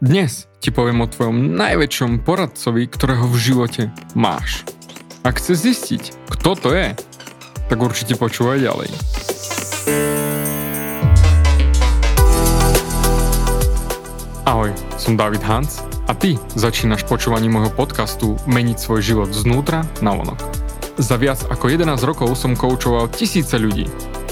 Dnes ti poviem o tvojom najväčšom poradcovi, ktorého v živote máš. Ak chceš zistiť, kto to je, tak určite počúvaj ďalej. Ahoj, som David Hans a ty začínaš počúvanie môjho podcastu Meniť svoj život znútra na vonok. Za viac ako 11 rokov som koučoval tisíce ľudí.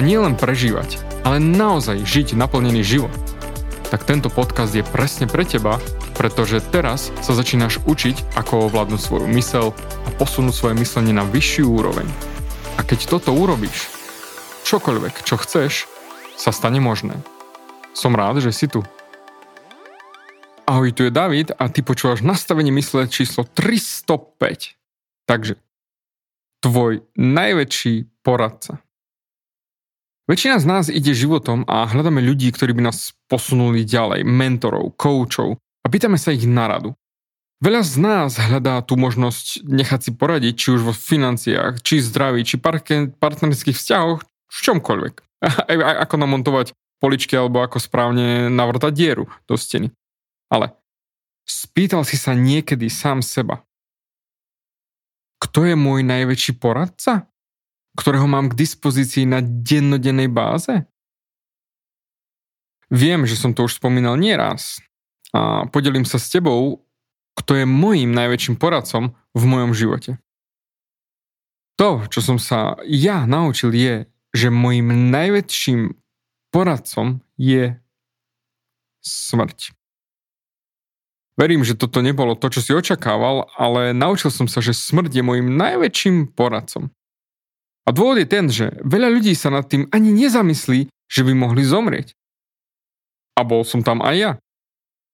a nielen prežívať, ale naozaj žiť naplnený život, tak tento podcast je presne pre teba, pretože teraz sa začínaš učiť, ako ovládnuť svoju mysel a posunúť svoje myslenie na vyššiu úroveň. A keď toto urobíš, čokoľvek, čo chceš, sa stane možné. Som rád, že si tu. Ahoj, tu je David a ty počúvaš nastavenie mysle číslo 305. Takže, tvoj najväčší poradca. Väčšina z nás ide životom a hľadáme ľudí, ktorí by nás posunuli ďalej, mentorov, koučov a pýtame sa ich na radu. Veľa z nás hľadá tú možnosť nechať si poradiť, či už vo financiách, či zdraví, či partnerských vzťahoch, v čomkoľvek. ako namontovať poličky alebo ako správne navrtať dieru do steny. Ale spýtal si sa niekedy sám seba, kto je môj najväčší poradca? Ktorého mám k dispozícii na dennodennej báze? Viem, že som to už spomínal nieraz a podelím sa s tebou, kto je môjim najväčším poradcom v mojom živote. To, čo som sa ja naučil je, že môjim najväčším poradcom je smrť. Verím, že toto nebolo to, čo si očakával, ale naučil som sa, že smrť je môjim najväčším poradcom. A dôvod je ten, že veľa ľudí sa nad tým ani nezamyslí, že by mohli zomrieť. A bol som tam aj ja.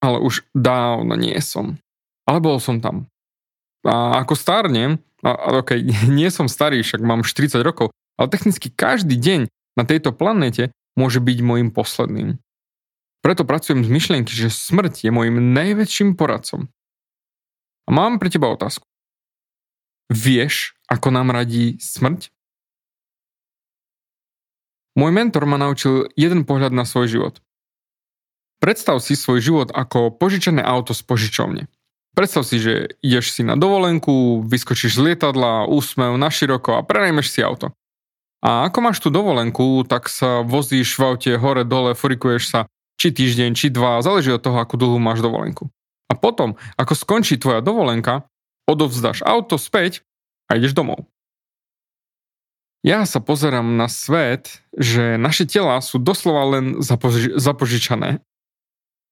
Ale už dávno nie som. Ale bol som tam. A ako stárnem, a, ok, nie som starý, však mám 40 rokov, ale technicky každý deň na tejto planete môže byť môjim posledným. Preto pracujem z myšlienky, že smrť je môjim najväčším poradcom. A mám pre teba otázku. Vieš, ako nám radí smrť? Môj mentor ma naučil jeden pohľad na svoj život. Predstav si svoj život ako požičané auto z požičovne. Predstav si, že ideš si na dovolenku, vyskočíš z lietadla, úsmev na široko a prenajmeš si auto. A ako máš tú dovolenku, tak sa vozíš v aute hore dole, furikuješ sa či týždeň, či dva, záleží od toho, akú dlhú máš dovolenku. A potom, ako skončí tvoja dovolenka, odovzdáš auto späť a ideš domov. Ja sa pozerám na svet, že naše tela sú doslova len zapoži- zapožičané.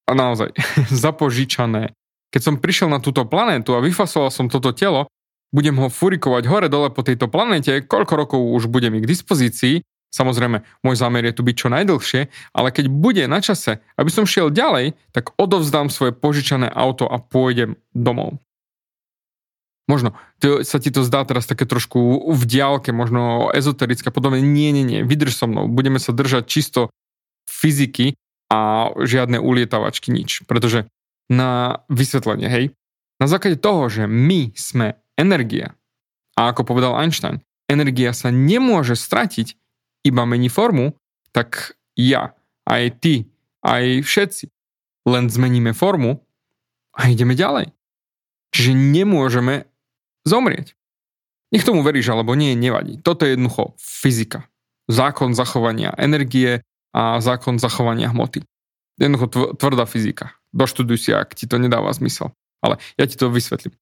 A naozaj, zapožičané. Keď som prišiel na túto planétu a vyfasoval som toto telo, budem ho furikovať hore-dole po tejto planete, koľko rokov už bude mi k dispozícii, Samozrejme, môj zámer je tu byť čo najdlhšie, ale keď bude na čase, aby som šiel ďalej, tak odovzdám svoje požičané auto a pôjdem domov. Možno to, sa ti to zdá teraz také trošku v diálke, možno ezoterické podobne. Nie, nie, nie, vydrž so mnou. Budeme sa držať čisto fyziky a žiadne ulietavačky, nič. Pretože na vysvetlenie, hej, na základe toho, že my sme energia, a ako povedal Einstein, energia sa nemôže stratiť, iba mení formu, tak ja, aj ty, aj všetci len zmeníme formu a ideme ďalej. Čiže nemôžeme zomrieť. Nech tomu veríš alebo nie, nevadí. Toto je jednoducho fyzika. Zákon zachovania energie a zákon zachovania hmoty. Jednoducho tvrdá fyzika. Doštuduj si, ak ti to nedáva zmysel. Ale ja ti to vysvetlím.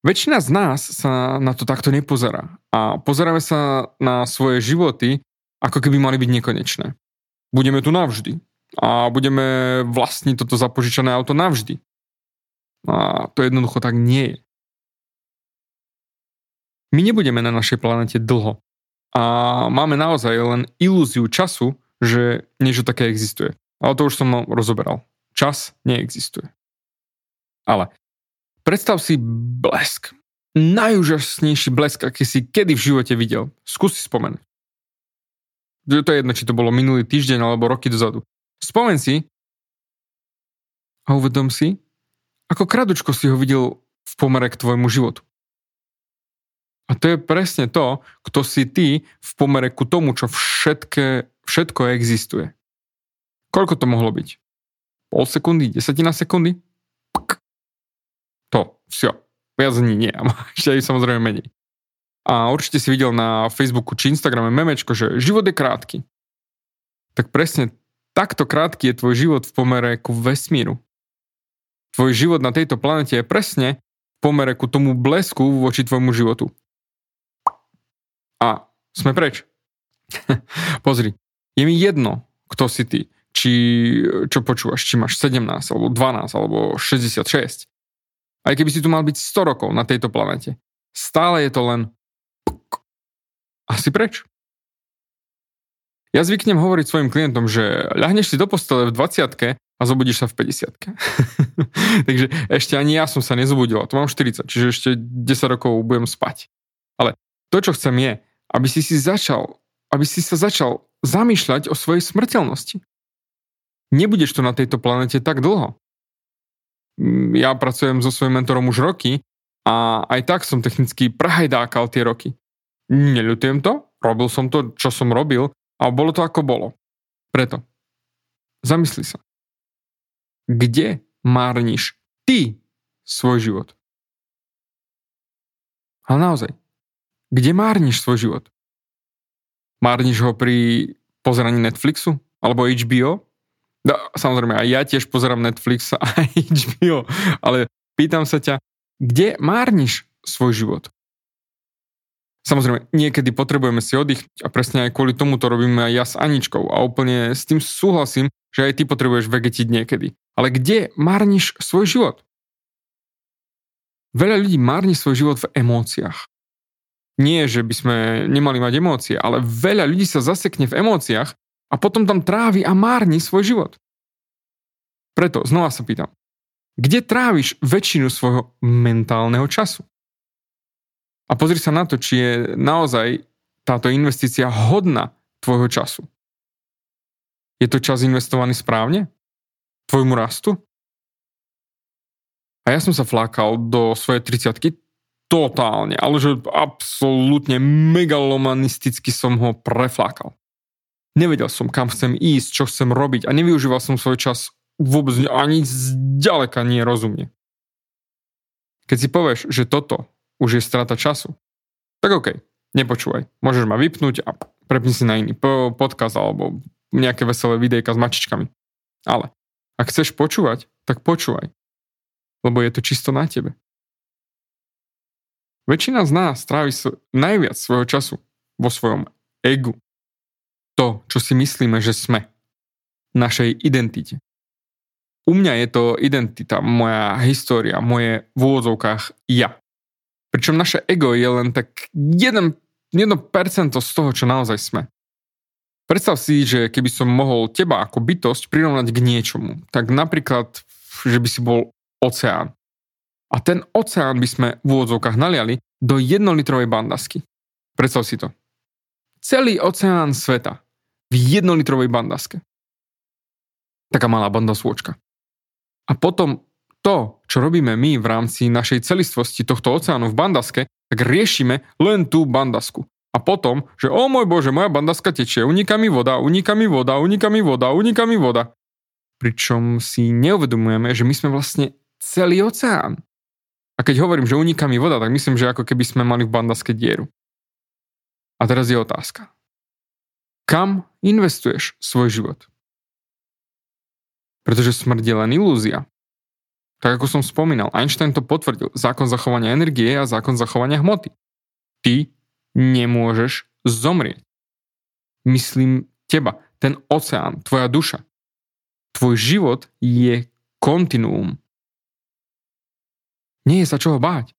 Väčšina z nás sa na to takto nepozerá. A pozeráme sa na svoje životy, ako keby mali byť nekonečné. Budeme tu navždy. A budeme vlastniť toto zapožičané auto navždy. A to jednoducho tak nie je. My nebudeme na našej planete dlho. A máme naozaj len ilúziu času, že niečo také existuje. Ale to už som rozoberal. Čas neexistuje. Ale predstav si blesk. Najúžasnejší blesk, aký si kedy v živote videl. Skús si spomenúť. To je jedno, či to bolo minulý týždeň alebo roky dozadu. Spomen si a uvedom si, ako kradučko si ho videl v pomere k tvojmu životu. A to je presne to, kto si ty v pomere ku tomu, čo všetké, všetko existuje. Koľko to mohlo byť? Pol sekundy? Desatina sekundy? Pk. To, vsio. Viac ani nie. A ešte aj samozrejme menej. A určite si videl na Facebooku či Instagrame memečko, že život je krátky. Tak presne takto krátky je tvoj život v pomere ku vesmíru. Tvoj život na tejto planete je presne v pomere ku tomu blesku voči tvojmu životu. A sme preč. Pozri, je mi jedno, kto si ty. Či čo počúvaš, či máš 17, alebo 12, alebo 66. Aj keby si tu mal byť 100 rokov na tejto planete. Stále je to len asi preč. Ja zvyknem hovoriť svojim klientom, že ľahneš si do postele v 20 a zobudíš sa v 50 Takže ešte ani ja som sa nezobudil, to mám 40, čiže ešte 10 rokov budem spať. Ale to, čo chcem je, aby si si začal, aby si sa začal zamýšľať o svojej smrteľnosti. Nebudeš tu na tejto planete tak dlho. Mm, ja pracujem so svojím mentorom už roky a aj tak som technicky prehajdákal tie roky. Neľutujem to, robil som to, čo som robil a bolo to ako bolo. Preto, zamysli sa. Kde márniš ty svoj život? Ale naozaj, kde márniš svoj život? Márniš ho pri pozeraní Netflixu? Alebo HBO? No, samozrejme, aj ja tiež pozerám Netflix a HBO, ale pýtam sa ťa, kde márniš svoj život? Samozrejme, niekedy potrebujeme si oddychnúť a presne aj kvôli tomu to robíme aj ja s Aničkou a úplne s tým súhlasím, že aj ty potrebuješ vegetiť niekedy. Ale kde márniš svoj život? Veľa ľudí márni svoj život v emóciách nie, že by sme nemali mať emócie, ale veľa ľudí sa zasekne v emóciách a potom tam trávi a márni svoj život. Preto znova sa pýtam, kde tráviš väčšinu svojho mentálneho času? A pozri sa na to, či je naozaj táto investícia hodná tvojho času. Je to čas investovaný správne? Tvojmu rastu? A ja som sa flákal do svojej 30 totálne, ale že absolútne megalomanisticky som ho preflákal. Nevedel som, kam chcem ísť, čo chcem robiť a nevyužíval som svoj čas vôbec ani zďaleka nie rozumne. Keď si povieš, že toto už je strata času, tak OK, nepočúvaj. Môžeš ma vypnúť a prepni si na iný podcast alebo nejaké veselé videjka s mačičkami. Ale ak chceš počúvať, tak počúvaj. Lebo je to čisto na tebe. Väčšina z nás trávi najviac svojho času vo svojom egu. To, čo si myslíme, že sme. Našej identite. U mňa je to identita, moja história, moje v úvodzovkách ja. Pričom naše ego je len tak 1%, 1% z toho, čo naozaj sme. Predstav si, že keby som mohol teba ako bytosť prirovnať k niečomu, tak napríklad, že by si bol oceán. A ten oceán by sme v úvodzovkách naliali do jednolitrovej bandasky. Predstav si to. Celý oceán sveta v jednolitrovej bandaske. Taká malá banda svôčka. A potom to, čo robíme my v rámci našej celistvosti tohto oceánu v bandaske, tak riešime len tú bandasku. A potom, že o môj bože, moja bandaska tečie, uniká mi voda, uniká mi voda, uniká mi voda, uniká mi voda. Pričom si neuvedomujeme, že my sme vlastne celý oceán. A keď hovorím, že uniká mi voda, tak myslím, že ako keby sme mali v bandaske dieru. A teraz je otázka. Kam investuješ svoj život? Pretože smrť je len ilúzia. Tak ako som spomínal, Einstein to potvrdil. Zákon zachovania energie a zákon zachovania hmoty. Ty nemôžeš zomrieť. Myslím teba, ten oceán, tvoja duša. Tvoj život je kontinuum. Nie je sa čoho báť.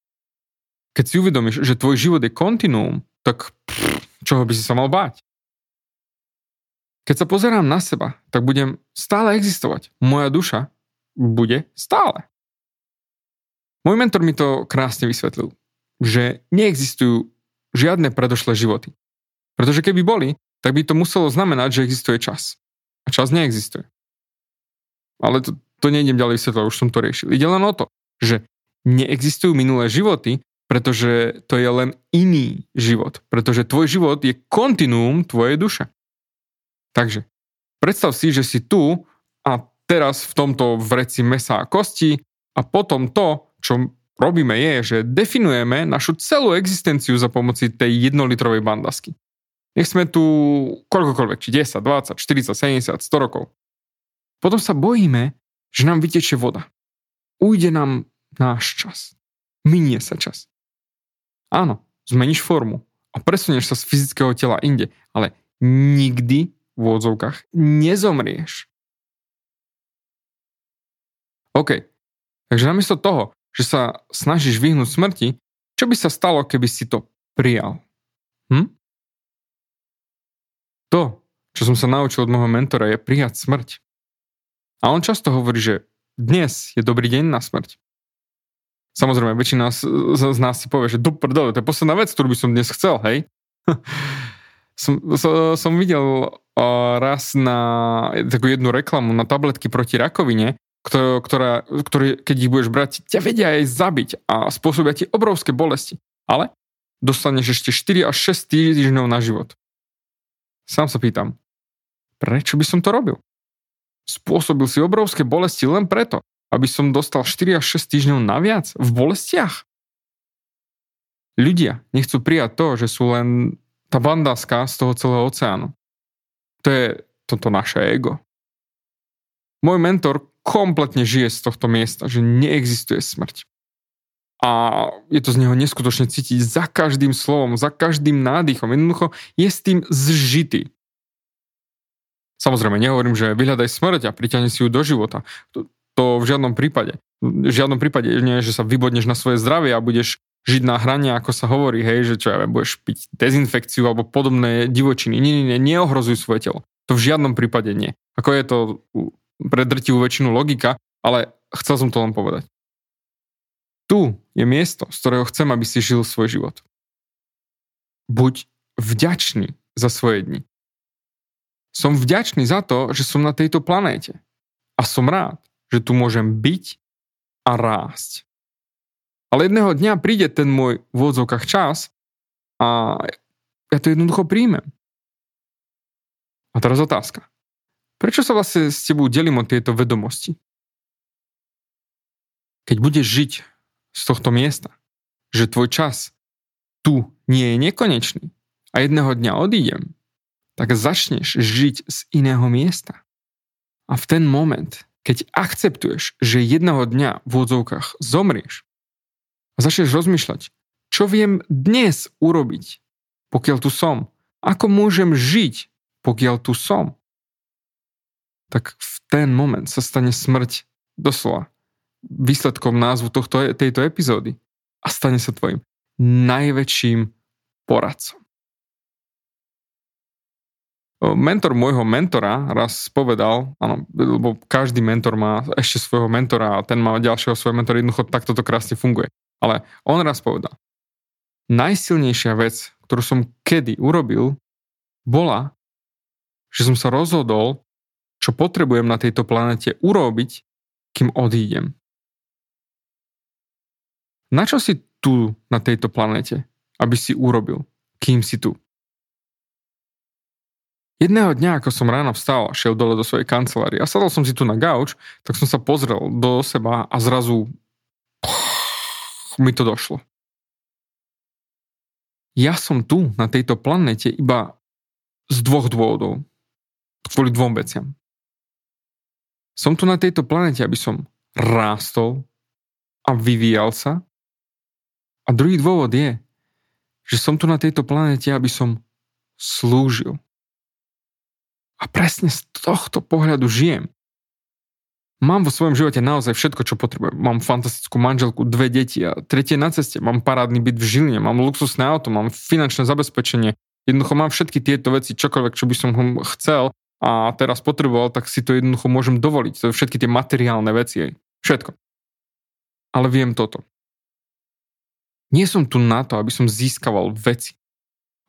Keď si uvedomíš, že tvoj život je kontinuum, tak pff, čoho by si sa mal báť? Keď sa pozerám na seba, tak budem stále existovať. Moja duša bude stále. Môj mentor mi to krásne vysvetlil, že neexistujú žiadne predošlé životy. Pretože keby boli, tak by to muselo znamenať, že existuje čas. A čas neexistuje. Ale to, to nejdem ďalej vysvetľovať, už som to riešil. Ide len o to, že neexistujú minulé životy, pretože to je len iný život. Pretože tvoj život je kontinuum tvojej duše. Takže predstav si, že si tu a teraz v tomto vreci mesa a kosti a potom to, čo robíme je, že definujeme našu celú existenciu za pomoci tej jednolitrovej bandasky. Nech sme tu koľkokoľvek, či 10, 20, 40, 70, 100 rokov. Potom sa bojíme, že nám vytečie voda. Ujde nám náš čas. Minie sa čas. Áno, zmeníš formu a presunieš sa z fyzického tela inde, ale nikdy v odzovkách nezomrieš. OK, takže namiesto toho, že sa snažíš vyhnúť smrti, čo by sa stalo, keby si to prijal? Hm? To, čo som sa naučil od môjho mentora, je prijať smrť. A on často hovorí, že dnes je dobrý deň na smrť. Samozrejme, väčšina z, z nás si povie, že do prdele, to je posledná vec, ktorú by som dnes chcel, hej? som, som, som videl uh, raz na takú jednu reklamu na tabletky proti rakovine, ktorá, ktorá, ktoré, keď ich budeš brať, ťa vedia aj zabiť a spôsobia ti obrovské bolesti. Ale dostaneš ešte 4 až 6 týždňov na život. Sám sa pýtam, prečo by som to robil? Spôsobil si obrovské bolesti len preto, aby som dostal 4 až 6 týždňov naviac v bolestiach? Ľudia nechcú prijať to, že sú len tá bandáska z toho celého oceánu. To je toto naše ego. Môj mentor kompletne žije z tohto miesta, že neexistuje smrť. A je to z neho neskutočne cítiť za každým slovom, za každým nádychom. Jednoducho je s tým zžitý. Samozrejme, nehovorím, že vyhľadaj smrť a priťahni si ju do života. To, v žiadnom prípade. V žiadnom prípade nie že sa vybodneš na svoje zdravie a budeš žiť na hrane, ako sa hovorí, hej, že čo ja viem, budeš piť dezinfekciu alebo podobné divočiny. Nie, nie, nie, neohrozuj svoje telo. To v žiadnom prípade nie. Ako je to pre drtivú väčšinu logika, ale chcel som to len povedať. Tu je miesto, z ktorého chcem, aby si žil svoj život. Buď vďačný za svoje dni. Som vďačný za to, že som na tejto planéte. A som rád, že tu môžem byť a rásť. Ale jedného dňa príde ten môj v odzokách čas a ja to jednoducho príjmem. A teraz otázka. Prečo sa vlastne s tebou delím o tieto vedomosti? Keď budeš žiť z tohto miesta, že tvoj čas tu nie je nekonečný a jedného dňa odídem, tak začneš žiť z iného miesta. A v ten moment, keď akceptuješ, že jedného dňa v odzovkách zomrieš a začneš rozmýšľať, čo viem dnes urobiť, pokiaľ tu som, ako môžem žiť, pokiaľ tu som, tak v ten moment sa stane smrť doslova výsledkom názvu tohto, tejto epizódy a stane sa tvojim najväčším poradcom. Mentor môjho mentora raz povedal, áno, lebo každý mentor má ešte svojho mentora a ten má ďalšieho svojho mentora, jednoducho takto to krásne funguje. Ale on raz povedal, najsilnejšia vec, ktorú som kedy urobil, bola, že som sa rozhodol, čo potrebujem na tejto planete urobiť, kým odídem. Na čo si tu na tejto planete, aby si urobil, kým si tu? Jedného dňa, ako som ráno vstal šiel dole do svojej kancelárie a sadol som si tu na gauč, tak som sa pozrel do seba a zrazu mi to došlo. Ja som tu na tejto planete iba z dvoch dôvodov. Kvôli dvom veciam. Som tu na tejto planete, aby som rástol a vyvíjal sa. A druhý dôvod je, že som tu na tejto planete, aby som slúžil. A presne z tohto pohľadu žijem. Mám vo svojom živote naozaj všetko, čo potrebujem. Mám fantastickú manželku, dve deti a tretie na ceste. Mám parádny byt v Žiline, mám luxusné auto, mám finančné zabezpečenie. Jednoducho mám všetky tieto veci, čokoľvek, čo by som chcel a teraz potreboval, tak si to jednoducho môžem dovoliť. To je všetky tie materiálne veci. Všetko. Ale viem toto. Nie som tu na to, aby som získaval veci,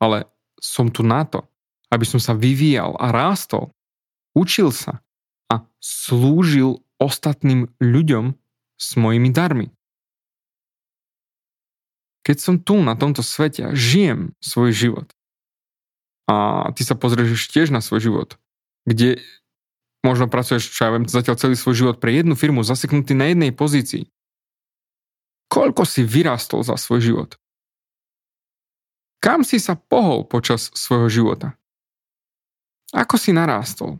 ale som tu na to, aby som sa vyvíjal a rástol, učil sa a slúžil ostatným ľuďom s mojimi darmi. Keď som tu na tomto svete žijem svoj život a ty sa pozrieš tiež na svoj život, kde možno pracuješ, čo ja viem, zatiaľ celý svoj život pre jednu firmu, zaseknutý na jednej pozícii. Koľko si vyrástol za svoj život? Kam si sa pohol počas svojho života? Ako si narástol?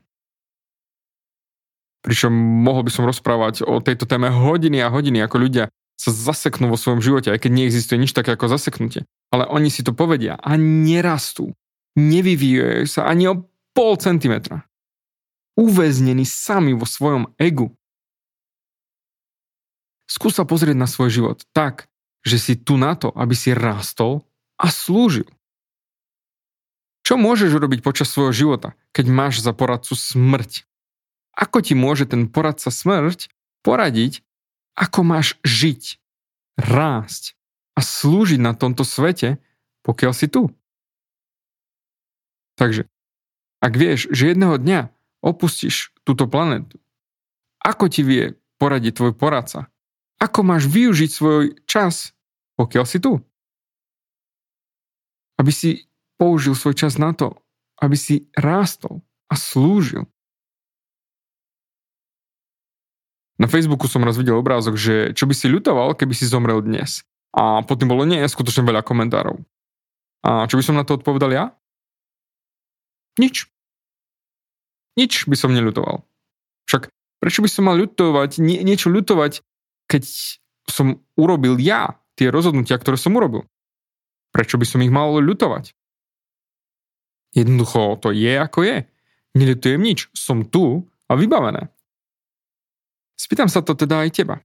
Pričom mohol by som rozprávať o tejto téme hodiny a hodiny, ako ľudia sa zaseknú vo svojom živote, aj keď neexistuje nič také ako zaseknutie. Ale oni si to povedia a nerastú. Nevyvíjajú sa ani o pol centimetra. Uväznení sami vo svojom egu. Skús sa pozrieť na svoj život tak, že si tu na to, aby si rástol a slúžil. Čo môžeš urobiť počas svojho života, keď máš za poradcu smrť? Ako ti môže ten poradca smrť poradiť, ako máš žiť, rásť a slúžiť na tomto svete, pokiaľ si tu? Takže, ak vieš, že jedného dňa opustíš túto planetu, ako ti vie poradiť tvoj poradca? Ako máš využiť svoj čas, pokiaľ si tu? Aby si použil svoj čas na to, aby si rástol a slúžil Na Facebooku som raz videl obrázok, že čo by si ľutoval, keby si zomrel dnes. A potom bolo nie skutočne veľa komentárov. A čo by som na to odpovedal ja? Nič. Nič by som neľutoval. Však prečo by som mal ľutovať, nie, niečo ľutovať, keď som urobil ja tie rozhodnutia, ktoré som urobil? Prečo by som ich mal ľutovať? Jednoducho to je ako je. Neľutujem nič. Som tu a vybavené. Spýtam sa to teda aj teba.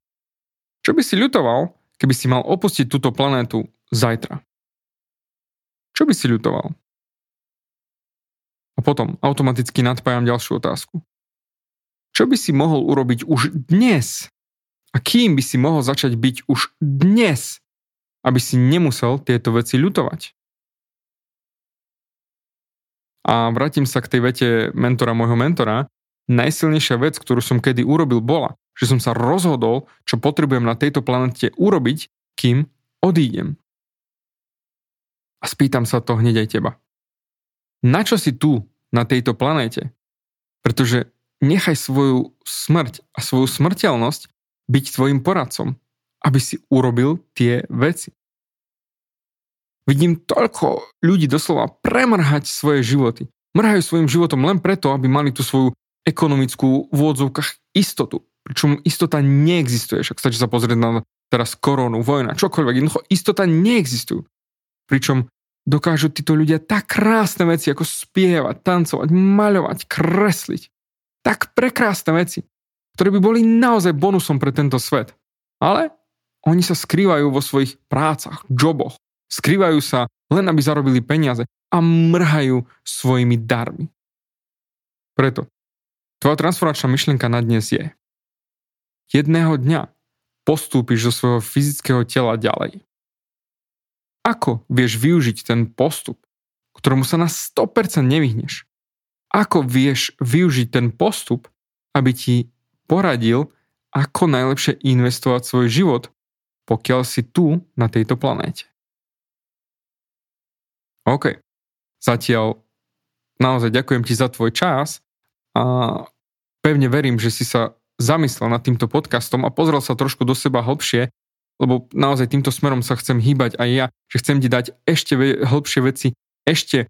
Čo by si ľutoval, keby si mal opustiť túto planétu zajtra? Čo by si ľutoval? A potom automaticky nadpájam ďalšiu otázku. Čo by si mohol urobiť už dnes? A kým by si mohol začať byť už dnes, aby si nemusel tieto veci ľutovať? A vrátim sa k tej vete mentora môjho mentora, najsilnejšia vec, ktorú som kedy urobil, bola, že som sa rozhodol, čo potrebujem na tejto planete urobiť, kým odídem. A spýtam sa to hneď aj teba. Na čo si tu, na tejto planéte? Pretože nechaj svoju smrť a svoju smrteľnosť byť tvojim poradcom, aby si urobil tie veci. Vidím toľko ľudí doslova premrhať svoje životy. Mrhajú svojim životom len preto, aby mali tú svoju ekonomickú v odzovkách istotu. Pričom istota neexistuje. Však stačí sa pozrieť na teraz koronu, vojna, čokoľvek. Jednoducho istota neexistujú. Pričom dokážu títo ľudia tak krásne veci ako spievať, tancovať, maľovať, kresliť. Tak prekrásne veci, ktoré by boli naozaj bonusom pre tento svet. Ale oni sa skrývajú vo svojich prácach, joboch. Skrývajú sa len aby zarobili peniaze a mrhajú svojimi darmi. Preto Tvoja transformačná myšlienka na dnes je jedného dňa postúpiš zo svojho fyzického tela ďalej. Ako vieš využiť ten postup, ktorému sa na 100% nevyhneš? Ako vieš využiť ten postup, aby ti poradil, ako najlepšie investovať svoj život, pokiaľ si tu na tejto planéte? OK. Zatiaľ naozaj ďakujem ti za tvoj čas a pevne verím, že si sa zamyslel nad týmto podcastom a pozrel sa trošku do seba hlbšie, lebo naozaj týmto smerom sa chcem hýbať aj ja, že chcem ti dať ešte hlbšie veci, ešte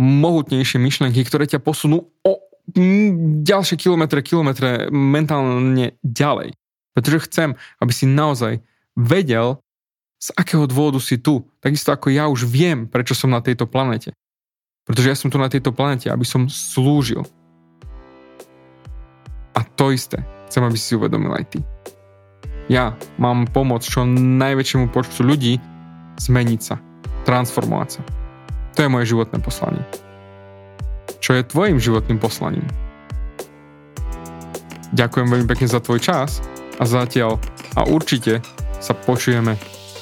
mohutnejšie myšlenky, ktoré ťa posunú o ďalšie kilometre, kilometre mentálne ďalej. Pretože chcem, aby si naozaj vedel, z akého dôvodu si tu. Takisto ako ja už viem, prečo som na tejto planete. Pretože ja som tu na tejto planete, aby som slúžil. A to isté chcem, aby si uvedomil aj ty. Ja mám pomôcť čo najväčšiemu počtu ľudí zmeniť sa, transformovať sa. To je moje životné poslanie. Čo je tvojim životným poslaním? Ďakujem veľmi pekne za tvoj čas a zatiaľ a určite sa počujeme